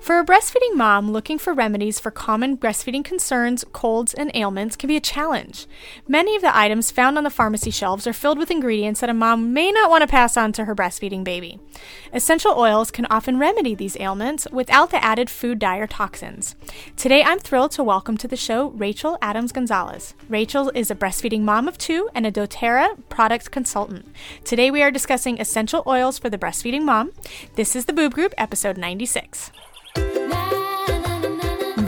For a breastfeeding mom, looking for remedies for common breastfeeding concerns, colds, and ailments can be a challenge. Many of the items found on the pharmacy shelves are filled with ingredients that a mom may not want to pass on to her breastfeeding baby. Essential oils can often remedy these ailments without the added food dye or toxins. Today, I'm thrilled to welcome to the show Rachel Adams Gonzalez. Rachel is a breastfeeding mom of two and a doTERRA product consultant. Today, we are discussing essential oils for the breastfeeding mom. This is the Boob Group, episode 96.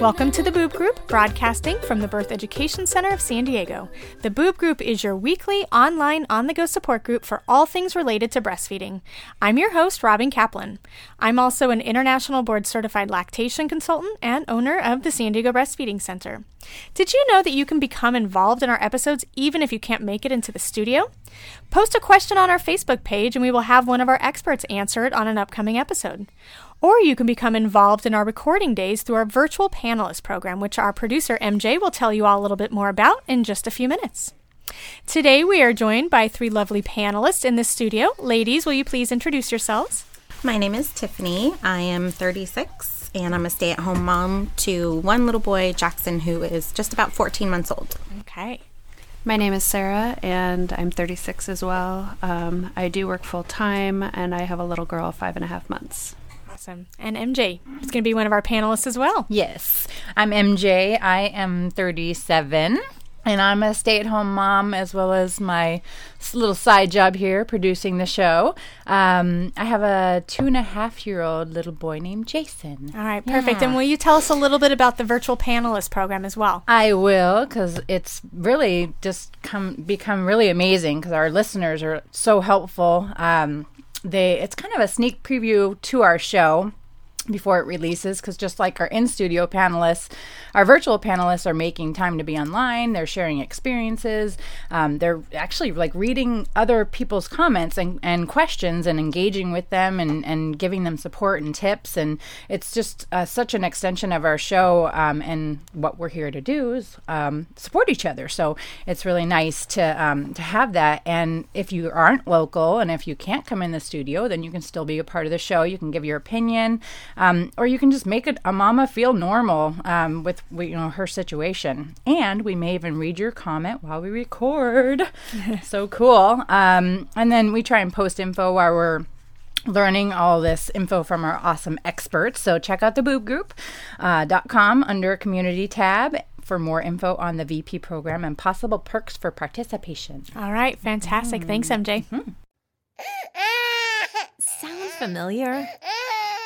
Welcome to the Boob Group, broadcasting from the Birth Education Center of San Diego. The Boob Group is your weekly online on the go support group for all things related to breastfeeding. I'm your host, Robin Kaplan. I'm also an international board certified lactation consultant and owner of the San Diego Breastfeeding Center. Did you know that you can become involved in our episodes even if you can't make it into the studio? Post a question on our Facebook page and we will have one of our experts answer it on an upcoming episode. Or you can become involved in our recording days through our virtual panelist program, which our producer MJ will tell you all a little bit more about in just a few minutes. Today we are joined by three lovely panelists in the studio. Ladies, will you please introduce yourselves? My name is Tiffany. I am 36 and I'm a stay at home mom to one little boy, Jackson, who is just about 14 months old. Okay. My name is Sarah, and I'm 36 as well. Um, I do work full time, and I have a little girl, five and a half months. Awesome. And MJ is going to be one of our panelists as well. Yes, I'm MJ. I am 37. And I'm a stay at home mom as well as my little side job here producing the show. Um, I have a two and a half year old little boy named Jason. All right, perfect. Yeah. And will you tell us a little bit about the virtual panelist program as well? I will because it's really just come become really amazing because our listeners are so helpful. Um, they it's kind of a sneak preview to our show before it releases because just like our in studio panelists our virtual panelists are making time to be online they're sharing experiences um, they're actually like reading other people's comments and, and questions and engaging with them and, and giving them support and tips and it's just uh, such an extension of our show um, and what we're here to do is um, support each other. So it's really nice to um, to have that. And if you aren't local and if you can't come in the studio then you can still be a part of the show. You can give your opinion um, or you can just make it a mama feel normal um, with you know her situation. And we may even read your comment while we record. so cool. Um, and then we try and post info while we're learning all this info from our awesome experts. So check out the boob group uh, dot com under community tab for more info on the VP program and possible perks for participation. All right, fantastic. Thanks, MJ. Sound familiar?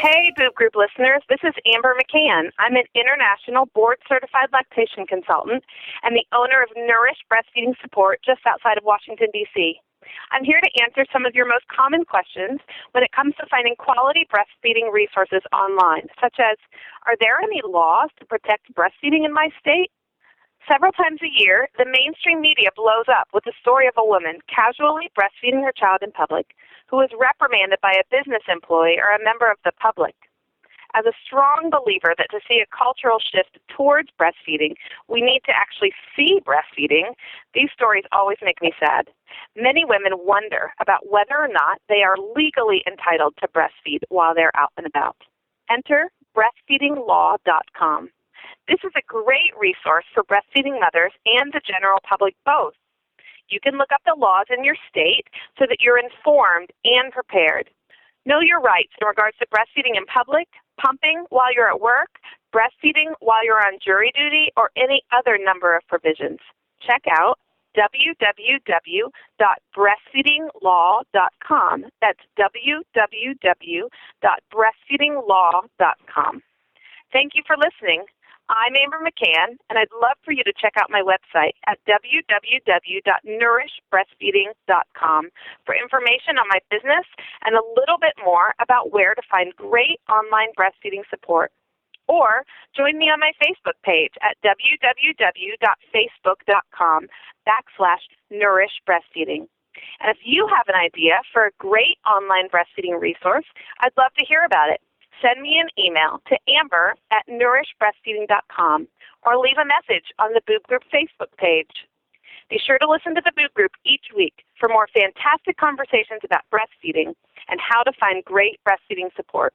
Hey, Boob Group listeners, this is Amber McCann. I'm an international board certified lactation consultant and the owner of Nourish Breastfeeding Support just outside of Washington, D.C. I'm here to answer some of your most common questions when it comes to finding quality breastfeeding resources online, such as Are there any laws to protect breastfeeding in my state? Several times a year, the mainstream media blows up with the story of a woman casually breastfeeding her child in public who was reprimanded by a business employee or a member of the public. As a strong believer that to see a cultural shift towards breastfeeding, we need to actually see breastfeeding, these stories always make me sad. Many women wonder about whether or not they are legally entitled to breastfeed while they're out and about. Enter breastfeedinglaw.com. This is a great resource for breastfeeding mothers and the general public both. You can look up the laws in your state so that you're informed and prepared. Know your rights in regards to breastfeeding in public, pumping while you're at work, breastfeeding while you're on jury duty, or any other number of provisions. Check out www.breastfeedinglaw.com. That's www.breastfeedinglaw.com. Thank you for listening. I'm Amber McCann, and I'd love for you to check out my website at www.nourishbreastfeeding.com for information on my business and a little bit more about where to find great online breastfeeding support. Or join me on my Facebook page at www.facebook.com backslash nourish breastfeeding. And if you have an idea for a great online breastfeeding resource, I'd love to hear about it send me an email to amber at nourishbreastfeeding.com or leave a message on the Boob Group Facebook page. Be sure to listen to the Boob Group each week for more fantastic conversations about breastfeeding and how to find great breastfeeding support.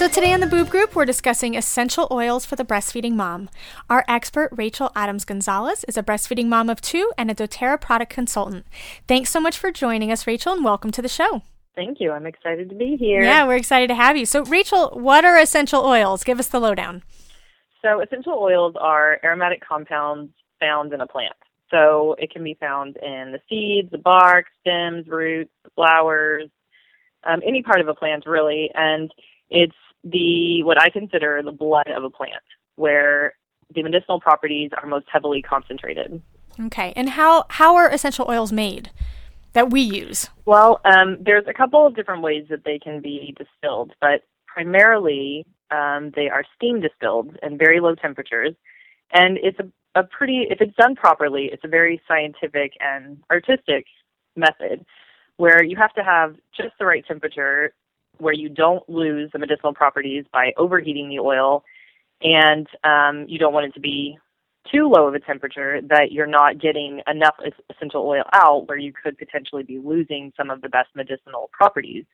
So, today on the Boob Group, we're discussing essential oils for the breastfeeding mom. Our expert, Rachel Adams Gonzalez, is a breastfeeding mom of two and a doTERRA product consultant. Thanks so much for joining us, Rachel, and welcome to the show. Thank you. I'm excited to be here. Yeah, we're excited to have you. So, Rachel, what are essential oils? Give us the lowdown. So, essential oils are aromatic compounds found in a plant. So, it can be found in the seeds, the bark, stems, roots, flowers, um, any part of a plant, really. And it's the what I consider the blood of a plant, where the medicinal properties are most heavily concentrated. Okay, and how how are essential oils made that we use? Well, um, there's a couple of different ways that they can be distilled, but primarily um, they are steam distilled in very low temperatures, and it's a, a pretty if it's done properly, it's a very scientific and artistic method where you have to have just the right temperature where you don't lose the medicinal properties by overheating the oil, and um, you don't want it to be too low of a temperature that you're not getting enough essential oil out where you could potentially be losing some of the best medicinal properties.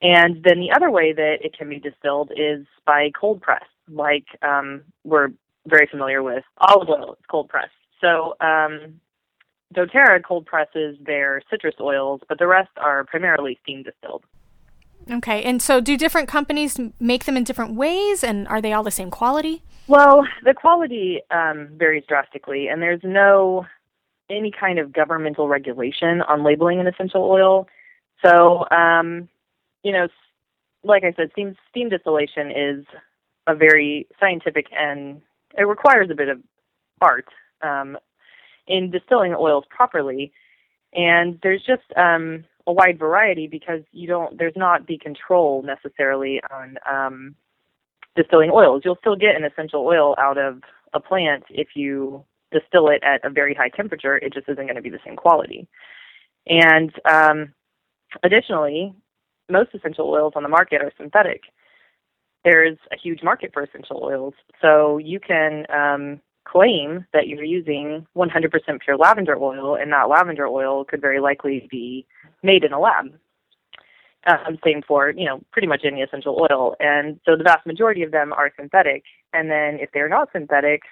And then the other way that it can be distilled is by cold press, like um, we're very familiar with olive oil. It's cold pressed. So um, doTERRA cold presses their citrus oils, but the rest are primarily steam distilled. Okay, and so do different companies make them in different ways, and are they all the same quality? Well, the quality um, varies drastically, and there's no any kind of governmental regulation on labeling an essential oil. So, um, you know, like I said, steam steam distillation is a very scientific and it requires a bit of art um, in distilling oils properly. And there's just um, a wide variety because you don't there's not the control necessarily on um, distilling oils. You'll still get an essential oil out of a plant if you distill it at a very high temperature, it just isn't going to be the same quality. And um, additionally, most essential oils on the market are synthetic. There's a huge market for essential oils, so you can um, claim that you're using 100% pure lavender oil, and that lavender oil could very likely be made in a lab. Um, same for you know pretty much any essential oil, and so the vast majority of them are synthetic. And then if they're not synthetic,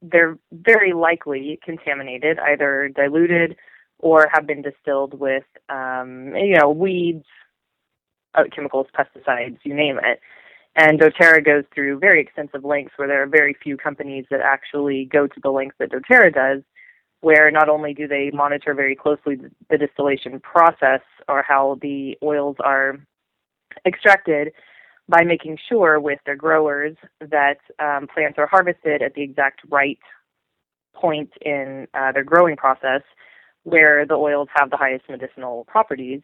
they're very likely contaminated, either diluted or have been distilled with um, you know weeds, uh, chemicals, pesticides, you name it. And doTERRA goes through very extensive lengths where there are very few companies that actually go to the lengths that doTERRA does, where not only do they monitor very closely the, distillation process or how the oils are extracted by making sure with their growers that um, plants are harvested at the exact right point in uh, their growing process where the oils have the highest medicinal properties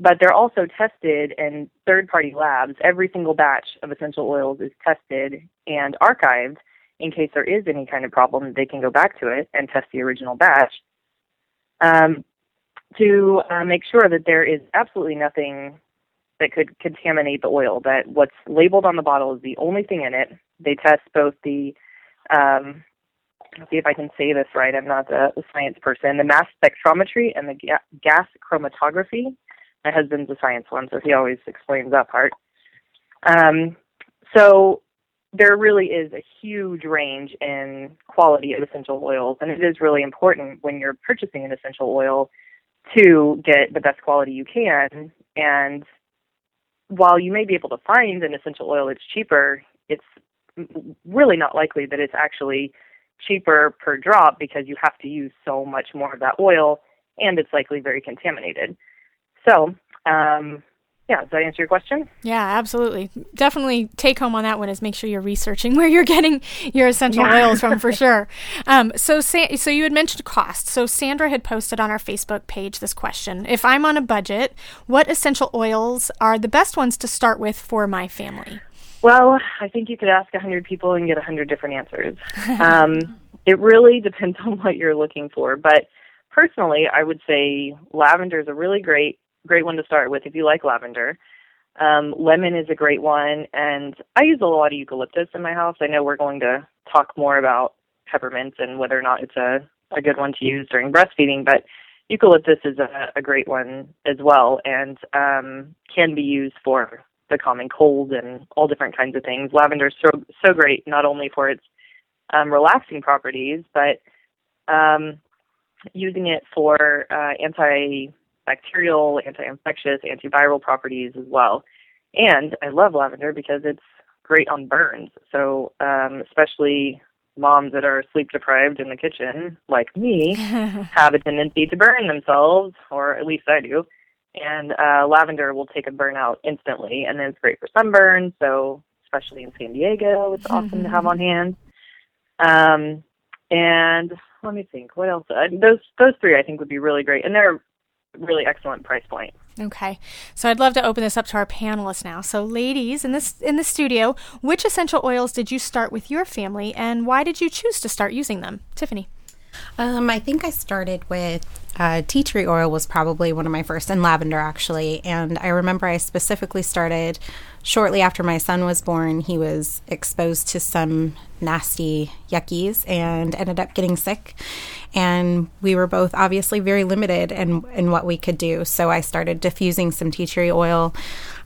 but they're also tested in third party labs. Every single batch of essential oils is tested and archived in case there is any kind of problem. They can go back to it and test the original batch um, to uh, make sure that there is absolutely nothing that could contaminate the oil, that what's labeled on the bottle is the only thing in it. They test both the um, see if I can say this right. I'm not a, science person. The mass spectrometry and the ga- gas chromatography my husband's a science one, so he always explains that part. Um, so there really is a huge range in quality of essential oils, and it is really important when you're purchasing an essential oil to get the best quality you can. And while you may be able to find an essential oil that's cheaper, it's really not likely that it's actually cheaper per drop because you have to use so much more of that oil and it's likely very contaminated. So, um, yeah, does that answer your question? Yeah, absolutely. Definitely take home on that one is make sure you're researching where you're getting your essential yeah. oils from for sure. Um, so, so you had mentioned cost. So Sandra had posted on our Facebook page this question: If I'm on a budget, what essential oils are the best ones to start with for my family? Well, I think you could ask a hundred people and get a hundred different answers. um, it really depends on what you're looking for, but personally, I would say lavender is a really great great one to start with if you like lavender. Um, lemon is a great one, and I use a lot of eucalyptus in my house. I know we're going to talk more about peppermint and whether or not it's a, a good one to use during breastfeeding, but eucalyptus is a, a great one as well and um, can be used for the common cold and all different kinds of things. Lavender is so, so great, not only for its um, relaxing properties, but um, using it for uh, anti bacterial, anti-infectious, antiviral properties as well. And I love lavender because it's great on burns. So um, especially moms that are sleep deprived in the kitchen, like me, have a tendency to burn themselves, or at least I do. And uh, lavender will take a burn out instantly, and then it's great for sunburn. So especially in San Diego, it's awesome to have on hand. Um, and let me think, what else? Uh, those those three I think would be really great, and they're really excellent price point. Okay. So I'd love to open this up to our panelists now. So ladies in this in the studio, which essential oils did you start with your family and why did you choose to start using them? Tiffany. Um, I think I started with uh, tea tree oil was probably one of my first, and lavender actually. And I remember I specifically started shortly after my son was born. He was exposed to some nasty yuckies and ended up getting sick. And we were both obviously very limited in, in what we could do. So I started diffusing some tea tree oil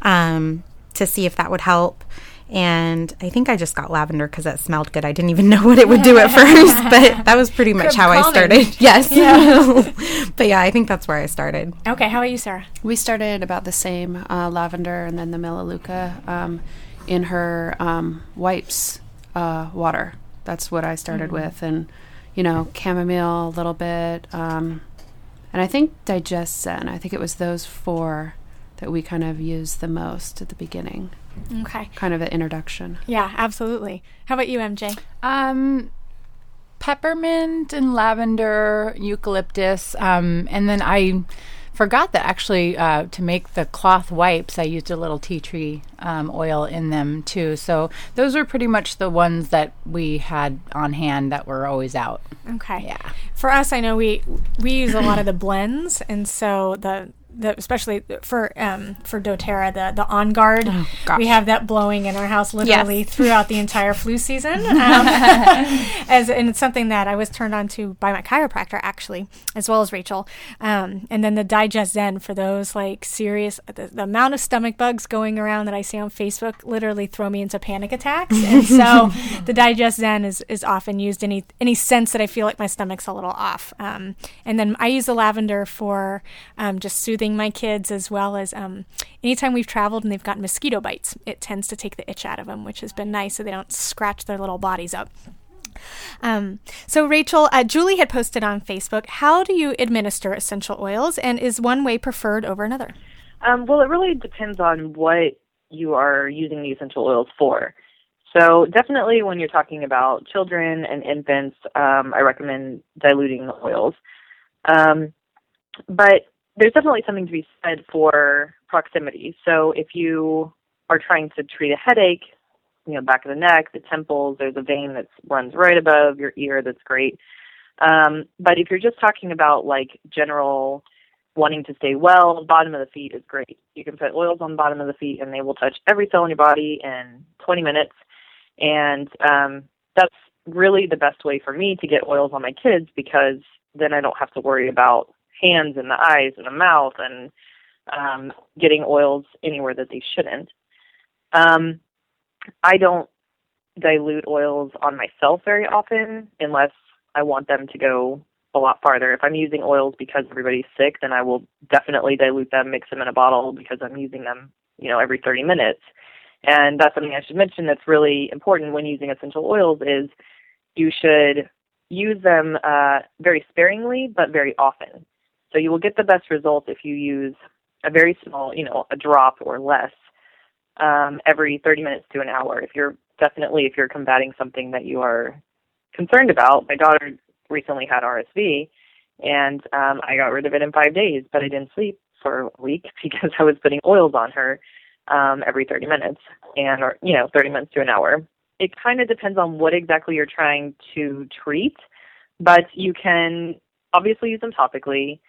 um, to see if that would help and I think I just got lavender because it smelled good. I didn't even know what it would do at first, but that was pretty much how I started. Yes. Yeah. but yeah, I think that's where I started. Okay, how about you, Sarah? We started about the same uh, lavender and then the Melaleuca um, in her um, wipes uh, water. That's what I started mm-hmm. with. And, you know, chamomile a little bit. Um, and I think DigestZen. I think it was those four that we kind of used the most at the beginning. Okay. Kind of an introduction. Yeah, absolutely. How about you, MJ? Um, peppermint and lavender, eucalyptus, um, and then I forgot that actually uh, to make the cloth wipes, I used a little tea tree um, oil in them too. So those were pretty much the ones that we had on hand that were always out. Okay. Yeah. For us, I know we we use a lot of the blends, and so the the, especially for um, for DoTerra, the the On Guard, Oh, we have that blowing in our house literally Yes. throughout the entire flu season. Um, as and it's something that I was turned on to by my chiropractor actually, as well as Rachel. Um, and then the Digest Zen for those like serious the, the amount of stomach bugs going around that I see on Facebook literally throw me into panic attacks. And so the Digest Zen is is often used any any sense that I feel like my stomach's a little off. Um, and then I use the lavender for um, just soothing my kids as well as um, anytime we've traveled and they've gotten mosquito bites, it tends to take the itch out of them, which has been nice so they don't scratch their little bodies up. Um, so, Rachel, uh, Julie had posted on Facebook, how do you administer essential oils and is one way preferred over another? Um, well, it really depends on what you are using the essential oils for. So, definitely when you're talking about children and infants, um, I recommend diluting the oils. Um, but there's definitely something to be said for proximity. So, if you are trying to treat a headache, you know, back of the neck, the temples, there's a vein that runs right above your ear that's great. Um, but if you're just talking about like general wanting to stay well, bottom of the feet is great. You can put oils on the bottom of the feet and they will touch every cell in your body in 20 minutes. And um, that's really the best way for me to get oils on my kids because then I don't have to worry about hands and the eyes and the mouth and um, getting oils anywhere that they shouldn't. Um, I don't dilute oils on myself very often unless I want them to go a lot farther. If I'm using oils because everybody's sick, then I will definitely dilute them, mix them in a bottle because I'm using them, you know, every 30 minutes. And that's something I should mention that's really important when using essential oils is you should use them uh, very sparingly but very often. So you will get the best results if you use a very small, you know, a drop or less um, every 30 minutes to an hour. If you're definitely if you're combating something that you are concerned about. My daughter recently had RSV, and um, I got rid of it in five days, but I didn't sleep for a week because I was putting oils on her um, every 30 minutes, and or you know 30 minutes to an hour. It kind of depends on what exactly you're trying to treat, but you can obviously use them topically.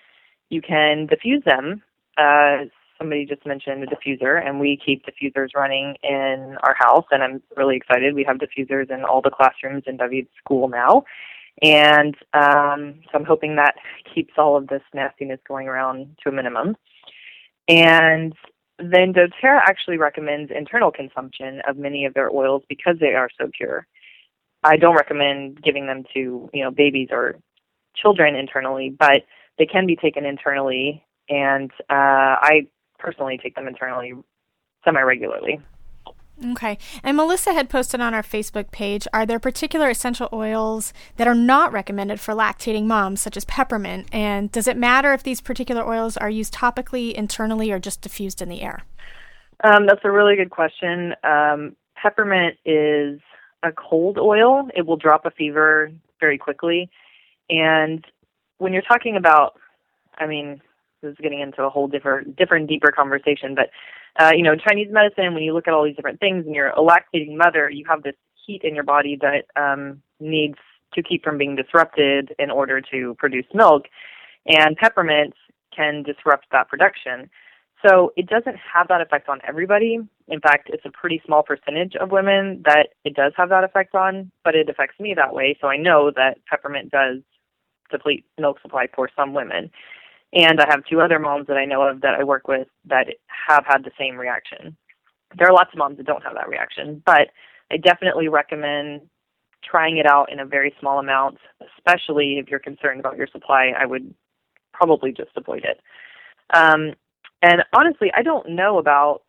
You can diffuse them. Uh, somebody just mentioned a diffuser, and we keep diffusers running in our house, and I'm really excited. We have diffusers in all the classrooms in David's school now, and um, so I'm hoping that keeps all of this nastiness going around to a minimum. And then doTERRA actually recommends internal consumption of many of their oils because they are so pure. I don't recommend giving them to you know babies or children internally, but they can be taken internally, and uh, I personally take them internally semi regularly. Okay. And Melissa had posted on our Facebook page Are there particular essential oils that are not recommended for lactating moms, such as peppermint? And does it matter if these particular oils are used topically, internally, or just diffused in the air? Um, that's a really good question. Um, peppermint is a cold oil, it will drop a fever very quickly. And when you're talking about, I mean, this is getting into a whole different, different, deeper conversation. But uh, you know, Chinese medicine, when you look at all these different things, and you're a lactating mother, you have this heat in your body that um, needs to keep from being disrupted in order to produce milk, and peppermint can disrupt that production. So it doesn't have that effect on everybody. In fact, it's a pretty small percentage of women that it does have that effect on, but it affects me that way. So I know that peppermint does deplete milk supply for some women. And I have two other moms that I know of that I work with that have had the same reaction. There are lots of moms that don't have that reaction, but I definitely recommend trying it out in a very small amount, especially if you're concerned about your supply. I would probably just avoid it. Um, and honestly, I don't know about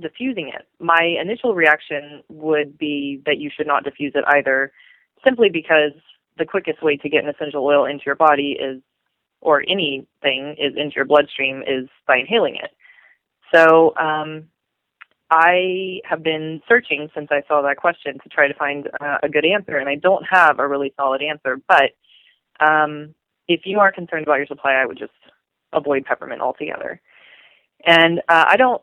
diffusing it. My initial reaction would be that you should not diffuse it either, simply because the quickest way to get an essential oil into your body is or anything is into your bloodstream is by inhaling it. So um, I have been searching since I saw that question to try to find uh, a good answer, and I don't have a really solid answer. But um, if you are concerned about your supply, I would just avoid peppermint altogether. And uh, I don't,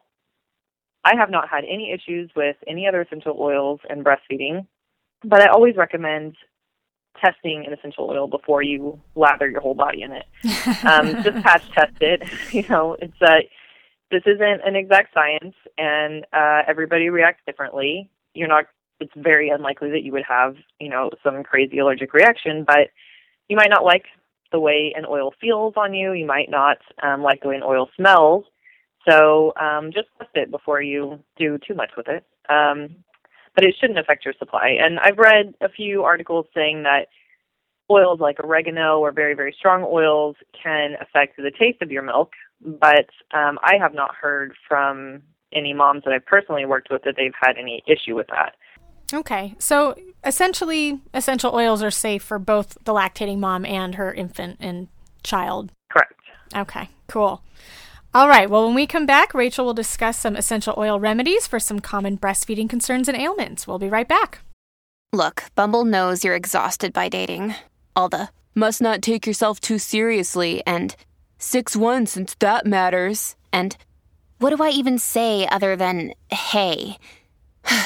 I have not had any issues with any other essential oils and breastfeeding, but I always recommend testing an essential oil before you lather your whole body in it. Um, just patch test it. You know, it's a, uh, this isn't an exact science, and uh, everybody reacts differently. You're not. It's very unlikely that you would have, you know, some crazy allergic reaction, but you might not like the way an oil feels on you. You might not um, like the way an oil smells. So um, just test it before you do too much with it. Um, but it shouldn't affect your supply. And I've read a few articles saying that oils like oregano or very, very strong oils can affect the taste of your milk, but um, I have not heard from any moms that I've personally worked with that they've had any issue with that. Okay, so essentially, essential oils are safe for both the lactating mom and her infant and child. Correct. Okay, cool. All right, well, when we come back, Rachel will discuss some essential oil remedies for some common breastfeeding concerns and ailments. We'll be right back. Look, Bumble knows you're exhausted by dating. All the must not take yourself too seriously and 6 1 since that matters. And what do I even say other than hey?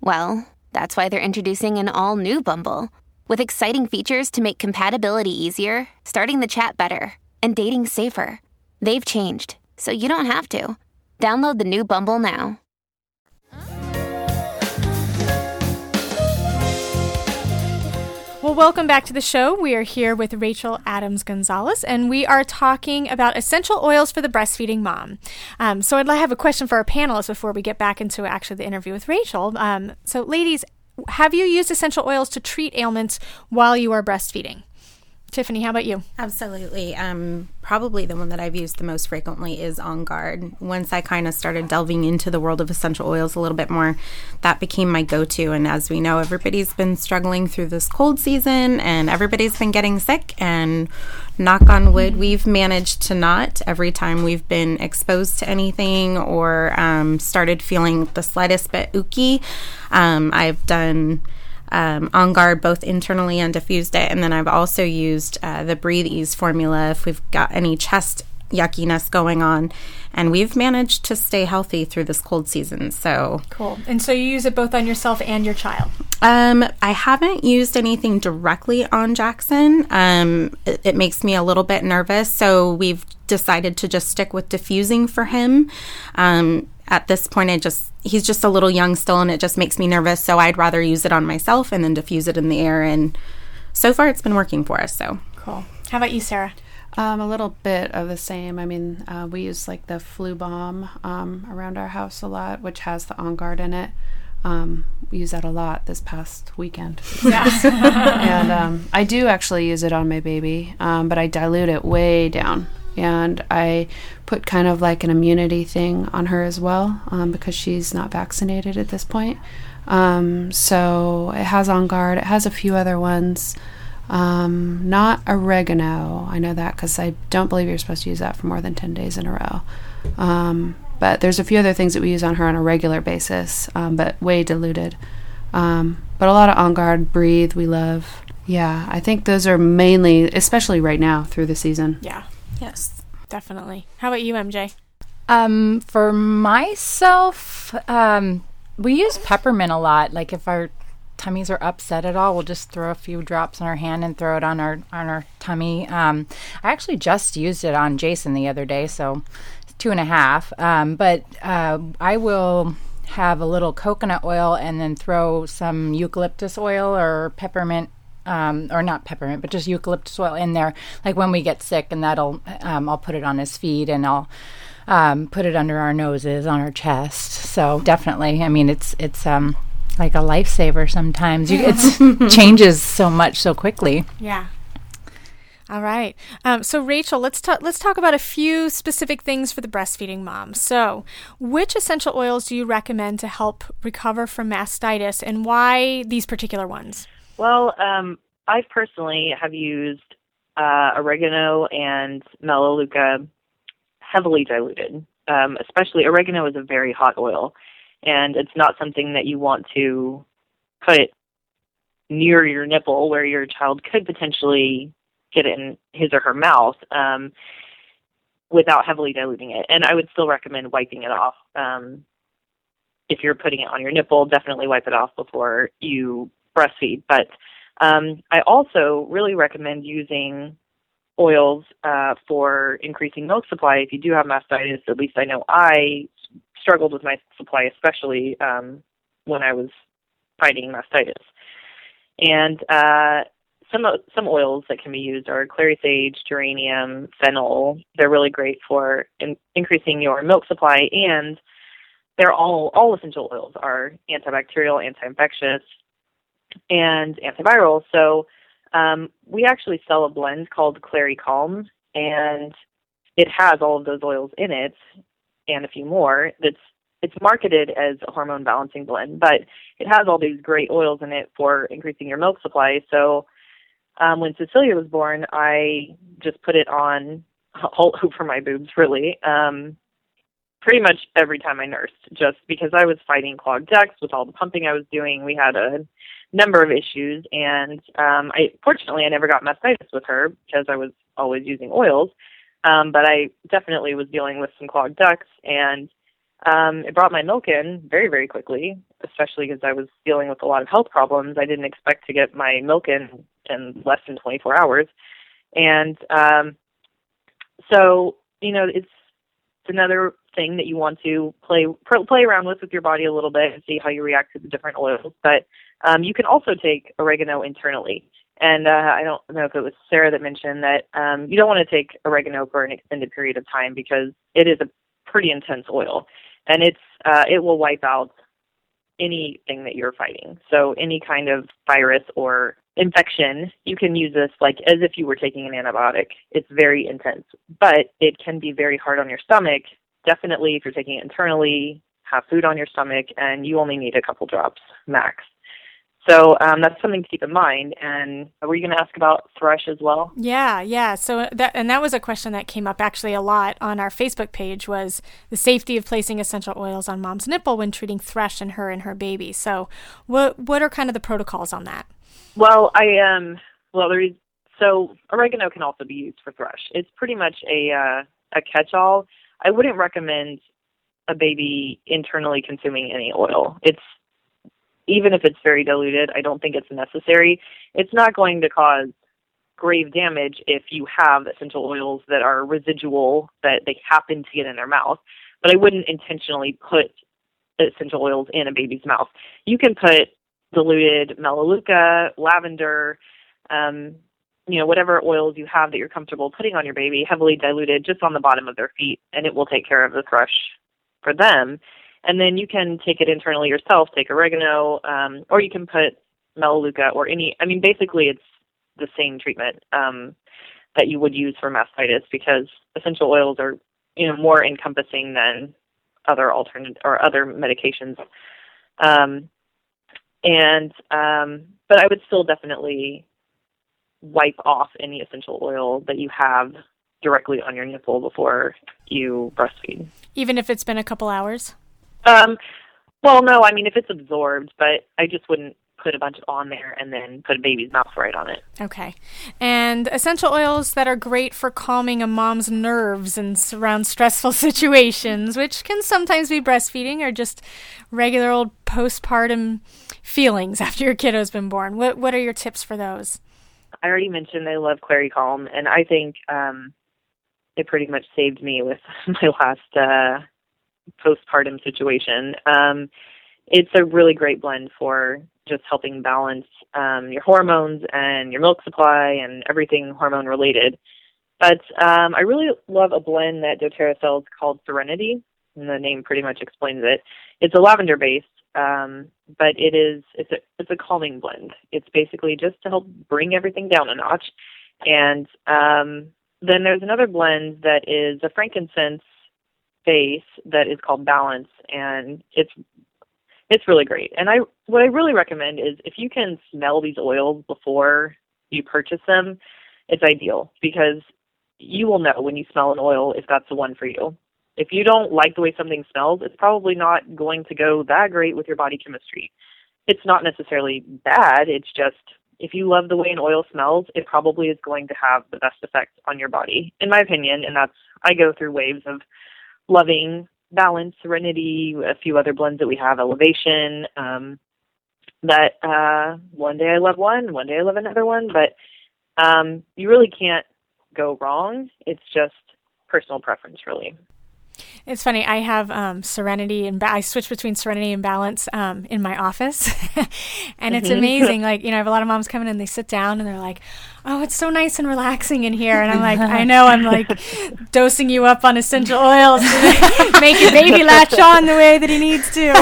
well, that's why they're introducing an all new Bumble with exciting features to make compatibility easier, starting the chat better, and dating safer. They've changed, so you don't have to. Download the new Bumble now. Well, welcome back to the show. We are here with Rachel Adams Gonzalez, and we are talking about essential oils for the breastfeeding mom. Um, so, I'd like to have a question for our panelists before we get back into actually the interview with Rachel. Um, so, ladies, have you used essential oils to treat ailments while you are breastfeeding? Tiffany, how about you? Absolutely. Um, probably the one that I've used the most frequently is On Guard. Once I kind of started delving into the world of essential oils a little bit more, that became my go to. And as we know, everybody's been struggling through this cold season and everybody's been getting sick. And knock on wood, we've managed to not every time we've been exposed to anything or um, started feeling the slightest bit ooky. Um, I've done um, on guard both internally and diffused it. And then I've also used uh, the Breathe Ease formula if we've got any chest yuckiness going on. And we've managed to stay healthy through this cold season. So cool. And so you use it both on yourself and your child? Um, I haven't used anything directly on Jackson. Um, it, it makes me a little bit nervous. So we've decided to just stick with diffusing for him. Um, at this point, I just he's just a little young still, and it just makes me nervous. So I'd rather use it on myself and then diffuse it in the air. And so far, it's been working for us. So cool. How about you, Sarah? Um, a little bit of the same. I mean, uh, we use like the Flubalm um, around our house a lot, which has the On Guard in it. Um, we use that a lot this past weekend. Yeah. and um, I do actually use it on my baby, um, but I dilute it way down and I put kind of like an immunity thing on her as well um, because she's not vaccinated at this point. Um, so it has On Guard. It has a few other ones. Um, not oregano. I know that because I don't believe you're supposed to use that for more than 10 days in a row. Um, but there's a few other things that we use on her on a regular basis, um, but way diluted. Um, but a lot of On Guard, Breathe, we love. Yeah, I think those are mainly, especially right now through the season. Yeah. Yes, definitely. How about you, MJ? Um, for myself, um, we use peppermint a lot. Like if our tummies are upset at all, we'll just throw a few drops in our hand and throw it on our on our tummy. Um, I actually just used it on Jason the other day, so two and a half. Um, but uh, I will have a little coconut oil and then throw some eucalyptus oil or peppermint um, or not peppermint, but just eucalyptus oil in there. Like when we get sick, and that'll um, I'll put it on his feet, and I'll um, put it under our noses, on our chest. So definitely, I mean, it's it's um like a lifesaver. Sometimes it changes so much so quickly. Yeah. All right. Um, so Rachel, let's talk. Let's talk about a few specific things for the breastfeeding mom. So, which essential oils do you recommend to help recover from mastitis, and why these particular ones? Well, um, I personally have used uh, oregano and melaleuca heavily diluted. Um, especially oregano is a very hot oil, and it's not something that you want to put near your nipple where your child could potentially get it in his or her mouth. Um, without heavily diluting it. And I would still recommend wiping it off. Um, if you're putting it on your nipple, definitely wipe it off before you breastfeed. But um, I also really recommend using oils uh, for increasing milk supply if you do have mastitis. At least I know I struggled with my supply, especially um, when I was fighting mastitis. And uh, some some oils that can be used are clary sage, geranium, fennel. They're really great for in, increasing your milk supply, and they're all all essential oils are antibacterial, anti-infectious, and antiviral. So um, we actually sell a blend called Clary Calm, and it has all of those oils in it and a few more. That's it's marketed as a hormone balancing blend, but it has all these great oils in it for increasing your milk supply. So um, when Cecilia was born, I just put it on all over for my boobs, really. Um, pretty much every time I nursed, just because I was fighting clogged ducts with all the pumping I was doing. We had a number of issues, and um, I fortunately I never got mastitis with her because I was always using oils. Um, but I definitely was dealing with some clogged ducts, and um, it brought my milk in very, very quickly, especially because I was dealing with a lot of health problems. I didn't expect to get my milk in in less than 24 hours. And um, so, you know, it's, it's another thing that you want to play play around with with your body a little bit and see how you react to the different oils. But um, you can also take oregano internally. And uh, I don't know if it was Sarah that mentioned that um, you don't want to take oregano for an extended period of time because it is a pretty intense oil, and it's uh, it will wipe out anything that you're fighting. So any kind of virus or infection, you can use this like as if you were taking an antibiotic. It's very intense, but it can be very hard on your stomach. Definitely, if you're taking it internally, have food on your stomach, and you only need a couple drops max. So um, that's something to keep in mind. And were you going to ask about thrush as well? Yeah, yeah. So that and that was a question that came up actually a lot on our Facebook page was the safety of placing essential oils on mom's nipple when treating thrush in her and her baby. So what what are kind of the protocols on that? Well, I um well there is so oregano can also be used for thrush. It's pretty much a uh, a catch-all. I wouldn't recommend a baby internally consuming any oil. It's even if it's very diluted, I don't think it's necessary. It's not going to cause grave damage if you have essential oils that are residual that they happen to get in their mouth. But I wouldn't intentionally put essential oils in a baby's mouth. You can put diluted melaleuca, lavender, um, you know, whatever oils you have that you're comfortable putting on your baby, heavily diluted just on the bottom of their feet, and it will take care of the thrush for them. And then you can take it internally yourself, take oregano, um, or you can put melaleuca or any, I mean, basically it's the same treatment um, that you would use for mastitis because essential oils are, you know, more encompassing than other alternate or other medications. Um, and, um, but I would still definitely wipe off any essential oil that you have directly on your nipple before you breastfeed. Even if it's been a couple hours? Um, well, no, I mean if it's absorbed, but I just wouldn't put a bunch on there and then put a baby's mouth right on it. Okay. And essential oils that are great for calming a mom's nerves and around stressful situations, which can sometimes be breastfeeding or just regular old postpartum feelings after your kiddo's been born. What what are your tips for those? I already mentioned I love Clary Calm and I think um it pretty much saved me with my last uh postpartum situation. Um, it's a really great blend for just helping balance um, your hormones and your milk supply and everything hormone related. But um, I really love a blend that doTERRA sells called Serenity, and the name pretty much explains it. It's a lavender based, um, but it is it's a it's a calming blend. It's basically just to help bring everything down a notch. And um, then there's another blend that is a frankincense base that is called Balance, and it's it's really great. And I what I really recommend is if you can smell these oils before you purchase them, it's ideal because you will know when you smell an oil if that's the one for you. If you don't like the way something smells, it's probably not going to go that great with your body chemistry. It's not necessarily bad, it's just if you love the way an oil smells, it probably is going to have the best effect on your body, in my opinion. And that's I go through waves of loving balance, serenity, a few other blends that we have, elevation. Um, that uh, one day I love one, one day I love another one, but um, you really can't go wrong. It's just personal preference, really. It's funny. I have um, Serenity and ba- I switch between Serenity and Balance um, in my office, and it's Mhm. amazing. Like you know, I have a lot of moms come in and they sit down and they're like, "Oh, it's so nice and relaxing in here," and I'm like, "I know. I'm like dosing you up on essential oils to make your baby latch on the way that he needs to."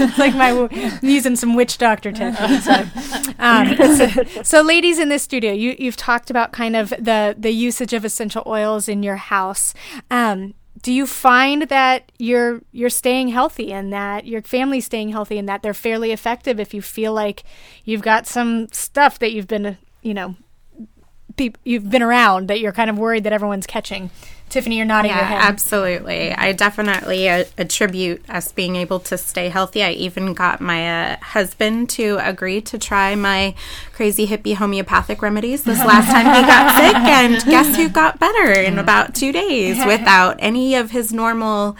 it's like my w- using some witch doctor techniques. So, um, so, so, ladies in this studio, you you've talked about kind of the the usage of essential oils in your house. Um, Um, do you find that you're you're staying healthy and that your family's staying healthy and that they're fairly effective if you feel like you've got some stuff that you've been you know you've been around that you're kind of worried that everyone's catching tiffany you're nodding yeah, your head absolutely. I definitely uh, attribute us being able to stay healthy. I even got my uh, husband to agree to try my crazy hippie homeopathic remedies this last time he got sick, and guess who got better in about two days without any of his normal,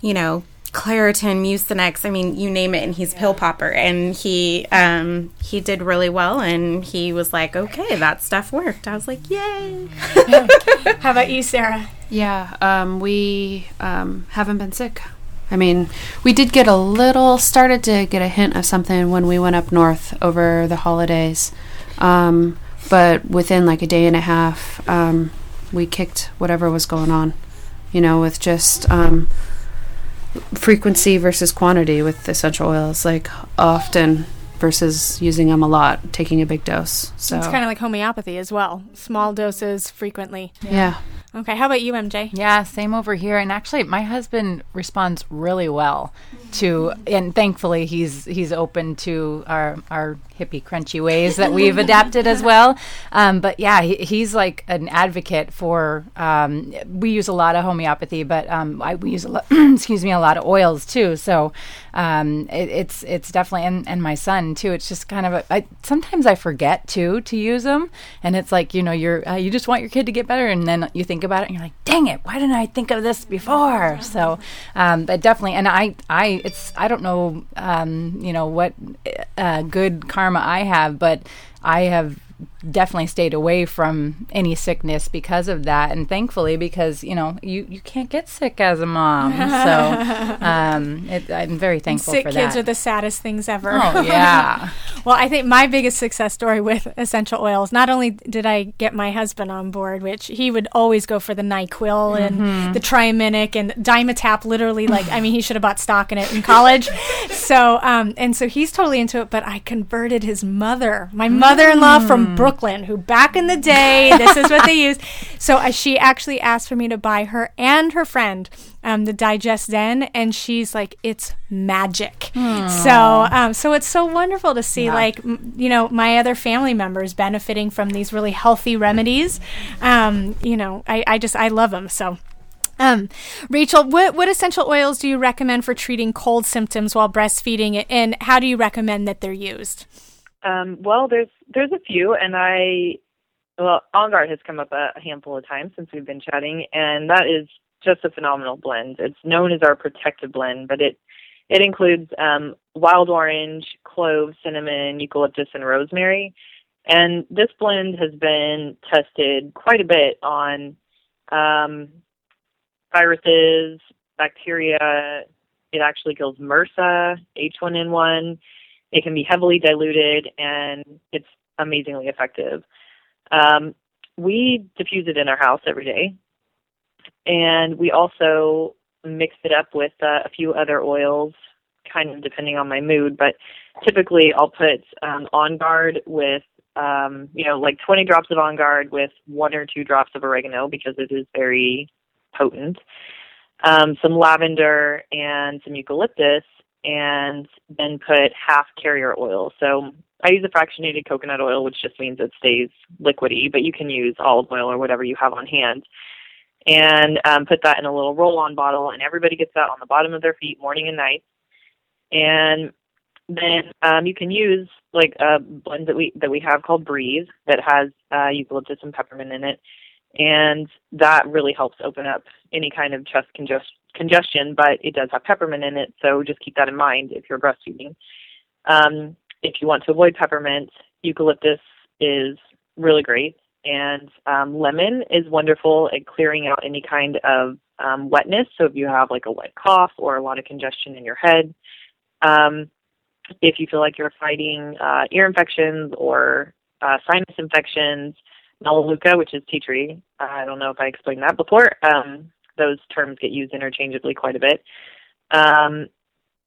you know. Claritin, Mucinex, I mean, you name it, and he's pill popper, and he um, he did really well, and he was like, "Okay, that stuff worked." I was like, "Yay!" how about you sarah Yeah, um, we um, haven't been sick. I mean, we did get a little, started to get a hint of something when we went up north over the holidays. Um, but within like a day and a half, um, we kicked whatever was going on, you know, with just um, frequency versus quantity with essential oils, like often versus using them a lot, taking a big dose. So, it's kind of like homeopathy as well small doses frequently yeah. Okay how about you mj Yeah, same over here. And actually, my husband responds really well to, and thankfully, he's he's open to our our hippie crunchy ways that we've adapted as well. Um, but yeah, he, he's like an advocate for. Um, we use a lot of homeopathy, but um, I, we use a lot, excuse me, a lot of oils too. So um, it, it's it's definitely and, and my son too. It's just kind of a. I, sometimes I forget too to use them, and it's like you know you're uh, you just want your kid to get better, and then you think about it, and you're like, dang it, why didn't I think of this before? So, um, but definitely, and I I it's I don't know um, you know what uh, good karma I have, but I have definitely stayed away from any sickness because of that and thankfully because you know you you can't get sick as a mom so um it, i'm very thankful Sick for kids that are the saddest things ever. Oh, yeah. well, I think my biggest success story with essential oils, not only did I get my husband on board, which he would always go for the NyQuil and Mhm. the Triaminic and Dimetapp, literally, like, I mean, he should have bought stock in it in college. so, um, and so he's totally into it, but I converted his mother, my mother in law from Brooklyn, who back in the day, this is what they used. So uh, she actually asked for me to buy her and her friend um, the DigestZen, and she's like, it's magic. So, um, so it's so wonderful to see, Yeah. like, m- you know, my other family members benefiting from these really healthy remedies. Um, you know, I, I just I love them. So. Um, Rachel, what, what essential oils do you recommend for treating cold symptoms while breastfeeding, and how do you recommend that they're used? Um, well, there's there's a few, and I well, On has come up a, a handful of times since we've been chatting, and that is just a phenomenal blend. It's known as our protective blend, but it it includes um, wild orange, clove, cinnamon, eucalyptus, and rosemary. And this blend has been tested quite a bit on um, viruses, bacteria. It actually kills MRSA, H1N1. It can be heavily diluted, and it's amazingly effective. Um, we diffuse it in our house every day, and we also mix it up with uh, a few other oils, kind of depending on my mood. But typically, I'll put um, On Guard with, um, you know, like 20 drops of On Guard with one or two drops of oregano because it is very potent. Um, some lavender and some eucalyptus, and then put half carrier oil. So I use a fractionated coconut oil, which just means it stays liquidy, but you can use olive oil or whatever you have on hand. And um, put that in a little roll on bottle, and everybody gets that on the bottom of their feet morning and night. And then um, you can use like a blend that we that we have called Breathe that has uh, eucalyptus and peppermint in it, and that really helps open up any kind of chest congest- congestion. But it does have peppermint in it, so just keep that in mind if you're breastfeeding. Um, if you want to avoid peppermint, eucalyptus is really great, and um, lemon is wonderful at clearing out any kind of um, wetness. So if you have like a wet cough or a lot of congestion in your head. Um, if you feel like you're fighting uh, ear infections or uh, sinus infections, Melaleuca, which is tea tree. I don't know if I explained that before. Um, those terms get used interchangeably quite a bit. Um,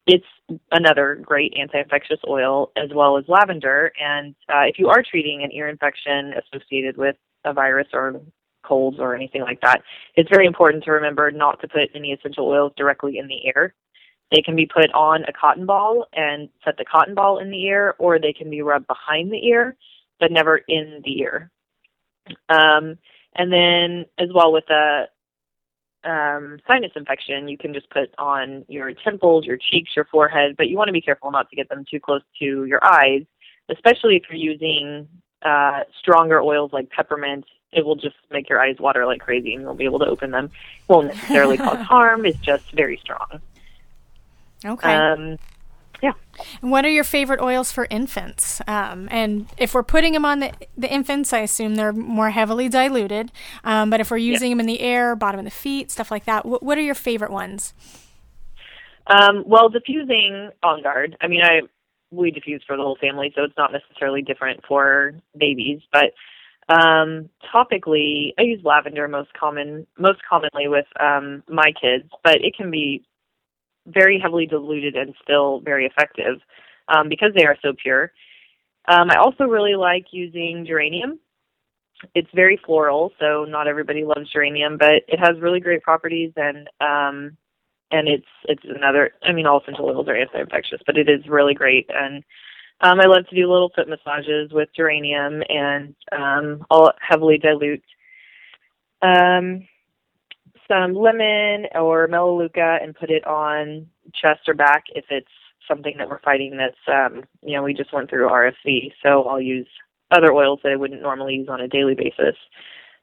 it's another great anti-infectious oil as well as lavender. And uh, if you are treating an ear infection associated with a virus or colds or anything like that, it's very important to remember not to put any essential oils directly in the ear. They can be put on a cotton ball and set the cotton ball in the ear, or they can be rubbed behind the ear, but never in the ear. Um, and then, as well with a um, sinus infection, you can just put on your temples, your cheeks, your forehead, but you want to be careful not to get them too close to your eyes, especially if you're using uh, stronger oils like peppermint. It will just make your eyes water like crazy and you'll be able to open them. It won't necessarily cause harm, it's just very strong. Okay. Um, yeah. And what are your favorite oils for infants? Um, and if we're putting them on the, the infants, I assume they're more heavily diluted. Um, but if we're using them in the air, bottom of the feet, stuff like that, wh- what are your favorite ones? Um, well, diffusing on guard. I mean, I we diffuse for the whole family, so it's not necessarily different for babies. But um, topically, I use lavender most common most commonly with um, my kids, but it can be very heavily diluted and still very effective um, because they are so pure. Um, I also really like using geranium. It's very floral, so not everybody loves geranium, but it has really great properties and um, and it's it's another. I mean, all essential oils are anti-infectious, but it is really great. And um, I love to do little foot massages with geranium, and um, I'll heavily dilute um, some lemon or melaleuca and put it on chest or back if it's something that we're fighting that's um you know we just went through RSV so I'll use other oils that I wouldn't normally use on a daily basis.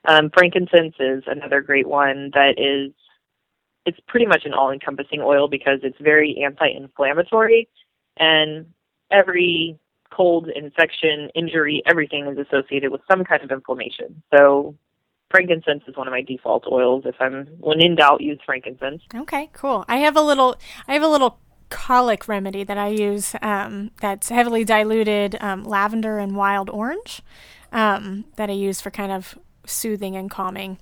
Um, frankincense is another great one that is it's pretty much an all-encompassing oil because it's very anti-inflammatory and every cold, infection, injury, everything is associated with some kind of inflammation. So frankincense is one of my default oils. If I'm when in doubt, use frankincense. Okay, cool. I have a little. I have a little colic remedy that I use. Um, that's heavily diluted um, lavender and wild orange. Um, that I use for kind of soothing and calming.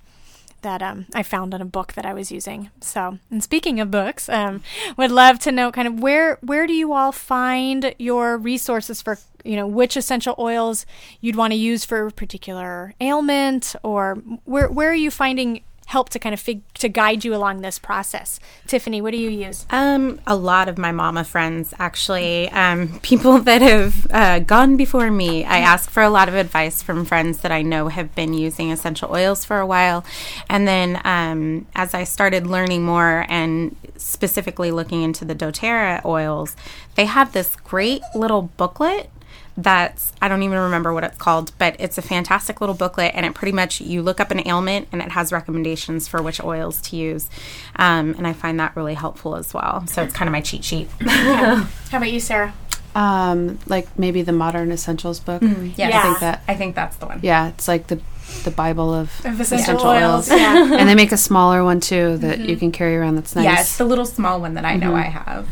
That um, I found in a book that I was using. So, and speaking of books, um, would love to know kind of where where do you all find your resources for you know which essential oils you'd want to use for a particular ailment or where where are you finding help to kind of fig- to guide you along this process tiffany what do you use Um, a lot of my mama friends, actually, um, people that have uh, gone before me. I ask for a lot of advice from friends that I know have been using essential oils for a while. And then um, as I started learning more and specifically looking into the doTERRA oils, they have this great little booklet that's I don't even remember what it's called, but it's a fantastic little booklet, and it pretty much you look up an ailment and it has recommendations for which oils to use, um, and I find that really helpful as well. So it's kind of my cheat sheet. how about you sarah Um, like maybe the Modern Essentials book. Mm, yes. I think that. I think that's the one. Yeah, it's like the the Bible of, Of essential oils, yeah. and they make a smaller one too that you can carry around. That's nice. Yeah, it's the little small one that I know Mhm. I have.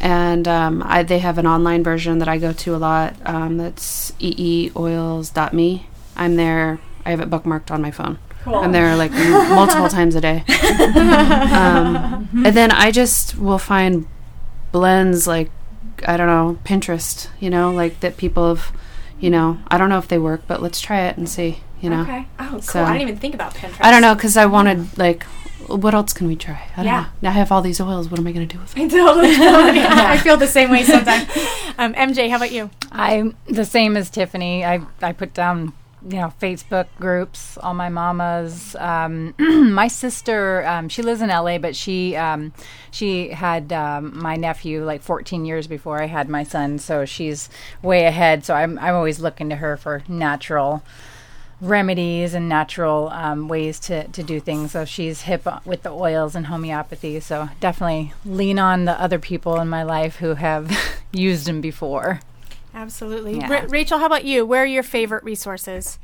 And um, I, they have an online version that I go to a lot. Um, that's eeoils.me. I'm there. I have it bookmarked on my phone. Cool. I'm there like m- multiple times a day. um, and then I just will find blends like I don't know Pinterest. You know, like that people have. You know, I don't know if they work, but let's try it and see. You know. okay oh cool So- i didn't even think about pinterest I don't know because I wanted like, what else can we try? I don't Yeah. know. I have all these oils. What am I going to do with them? I totally, totally I feel the same way sometimes. Um, MJ, how about you? I'm the same as Tiffany. I I put down you know, Facebook groups, all my mamas. Um, my sister, um, she lives in LA, but she um, she had um, my nephew like 14 years before I had my son, so she's way ahead. So I'm I'm always looking to her for natural remedies and natural um, ways to, to do things. So she's hip with the oils and homeopathy. So definitely lean on the other people in my life who have used them before. Absolutely. Yeah. Ra- Rachel, how about you? Where are your favorite resources?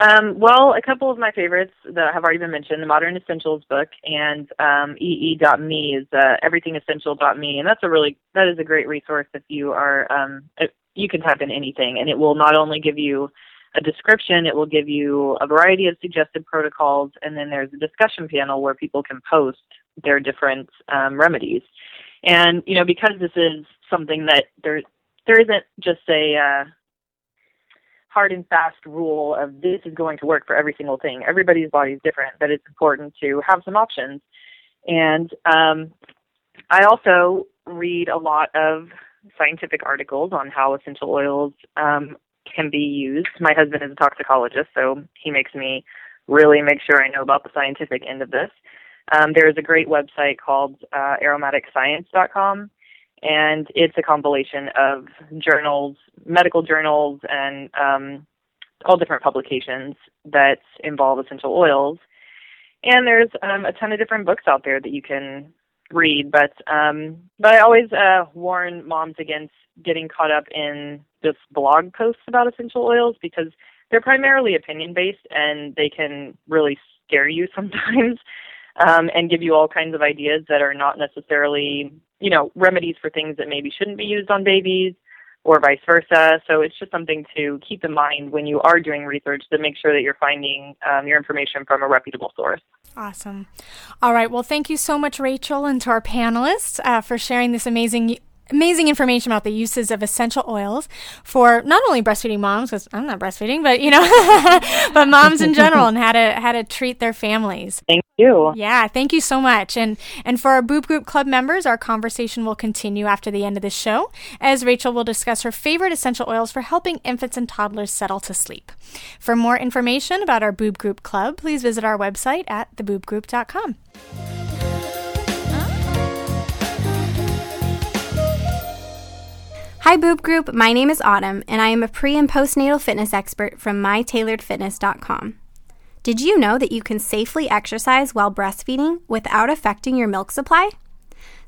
Um, well, a couple of my favorites that have already been mentioned, the Modern Essentials book and um, ee.me is uh, everythingessential.me, and that's a really that is a great resource if you are um, if you can type in anything, and it will not only give you a description, it will give you a variety of suggested protocols, and then there's a discussion panel where people can post their different um, remedies. And you know, because this is something that there there isn't just a uh, hard and fast rule of this is going to work for every single thing. Everybody's body is different, but it's important to have some options. And um, I also read a lot of scientific articles on how essential oils um, can be used. My husband is a toxicologist, so he makes me really make sure I know about the scientific end of this. Um, there is a great website called uh, aromaticscience.com, and it's a compilation of journals, medical journals, and um, all different publications that involve essential oils. And there's um, a ton of different books out there that you can read, but um, but I always uh, warn moms against getting caught up in just blog posts about essential oils because they're primarily opinion based and they can really scare you sometimes um, and give you all kinds of ideas that are not necessarily you know remedies for things that maybe shouldn't be used on babies or vice versa. So it's just something to keep in mind when you are doing research to make sure that you're finding um, your information from a reputable source. Awesome. All right. Well, thank you so much, Rachel, and to our panelists uh, for sharing this amazing amazing information about the uses of essential oils for not only breastfeeding moms because i'm not breastfeeding but you know but moms in general and how to how to treat their families. Thank you. Yeah thank you so much. And and for our boob group club members our conversation will continue after the end of the show as rachel will discuss her favorite essential oils for helping infants and toddlers settle to sleep. For more information about our boob group club please visit our website at theboobgroup.com Hi, Boob Group. My name is Autumn, and I am a pre and postnatal fitness expert from mytailoredfitness.com. Did you know that you can safely exercise while breastfeeding without affecting your milk supply?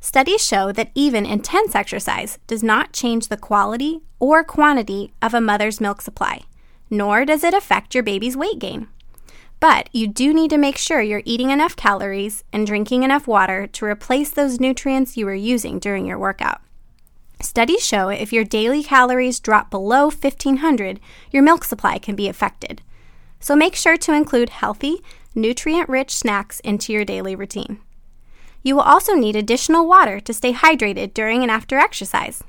Studies show that even intense exercise does not change the quality or quantity of a mother's milk supply, nor does it affect your baby's weight gain. But you do need to make sure you're eating enough calories and drinking enough water to replace those nutrients you were using during your workout. Studies show if your daily calories drop below 1500, your milk supply can be affected. So make sure to include healthy, nutrient rich snacks into your daily routine. You will also need additional water to stay hydrated during and after exercise.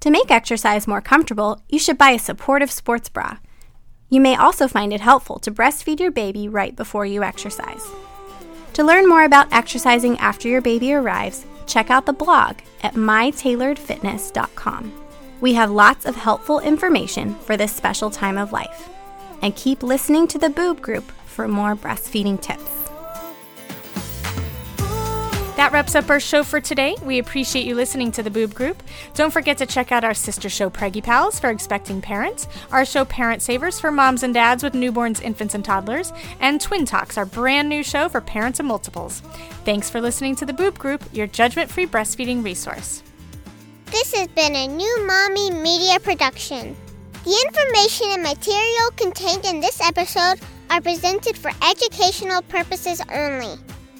To make exercise more comfortable, you should buy a supportive sports bra. You may also find it helpful to breastfeed your baby right before you exercise. To learn more about exercising after your baby arrives, check out the blog at mytailoredfitness.com. We have lots of helpful information for this special time of life. And keep listening to the Boob Group for more breastfeeding tips. That wraps up our show for today. We appreciate you listening to the Boob Group. Don't forget to check out our sister show, Preggy Pals, for expecting parents, our show, Parent Savers, for moms and dads with newborns, infants, and toddlers, and Twin Talks, our brand new show for parents and multiples. Thanks for listening to the Boob Group, your judgment free breastfeeding resource. This has been a new Mommy Media production. The information and material contained in this episode are presented for educational purposes only.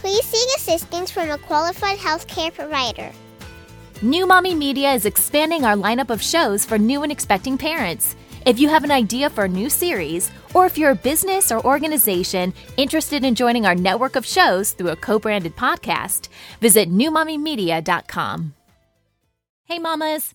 please seek assistance from a qualified healthcare provider. New Mommy Media is expanding our lineup of shows for new and expecting parents. If you have an idea for a new series, or if you're a business or organization interested in joining our network of shows through a co branded podcast, visit newmommymedia.com. Hey, mamas!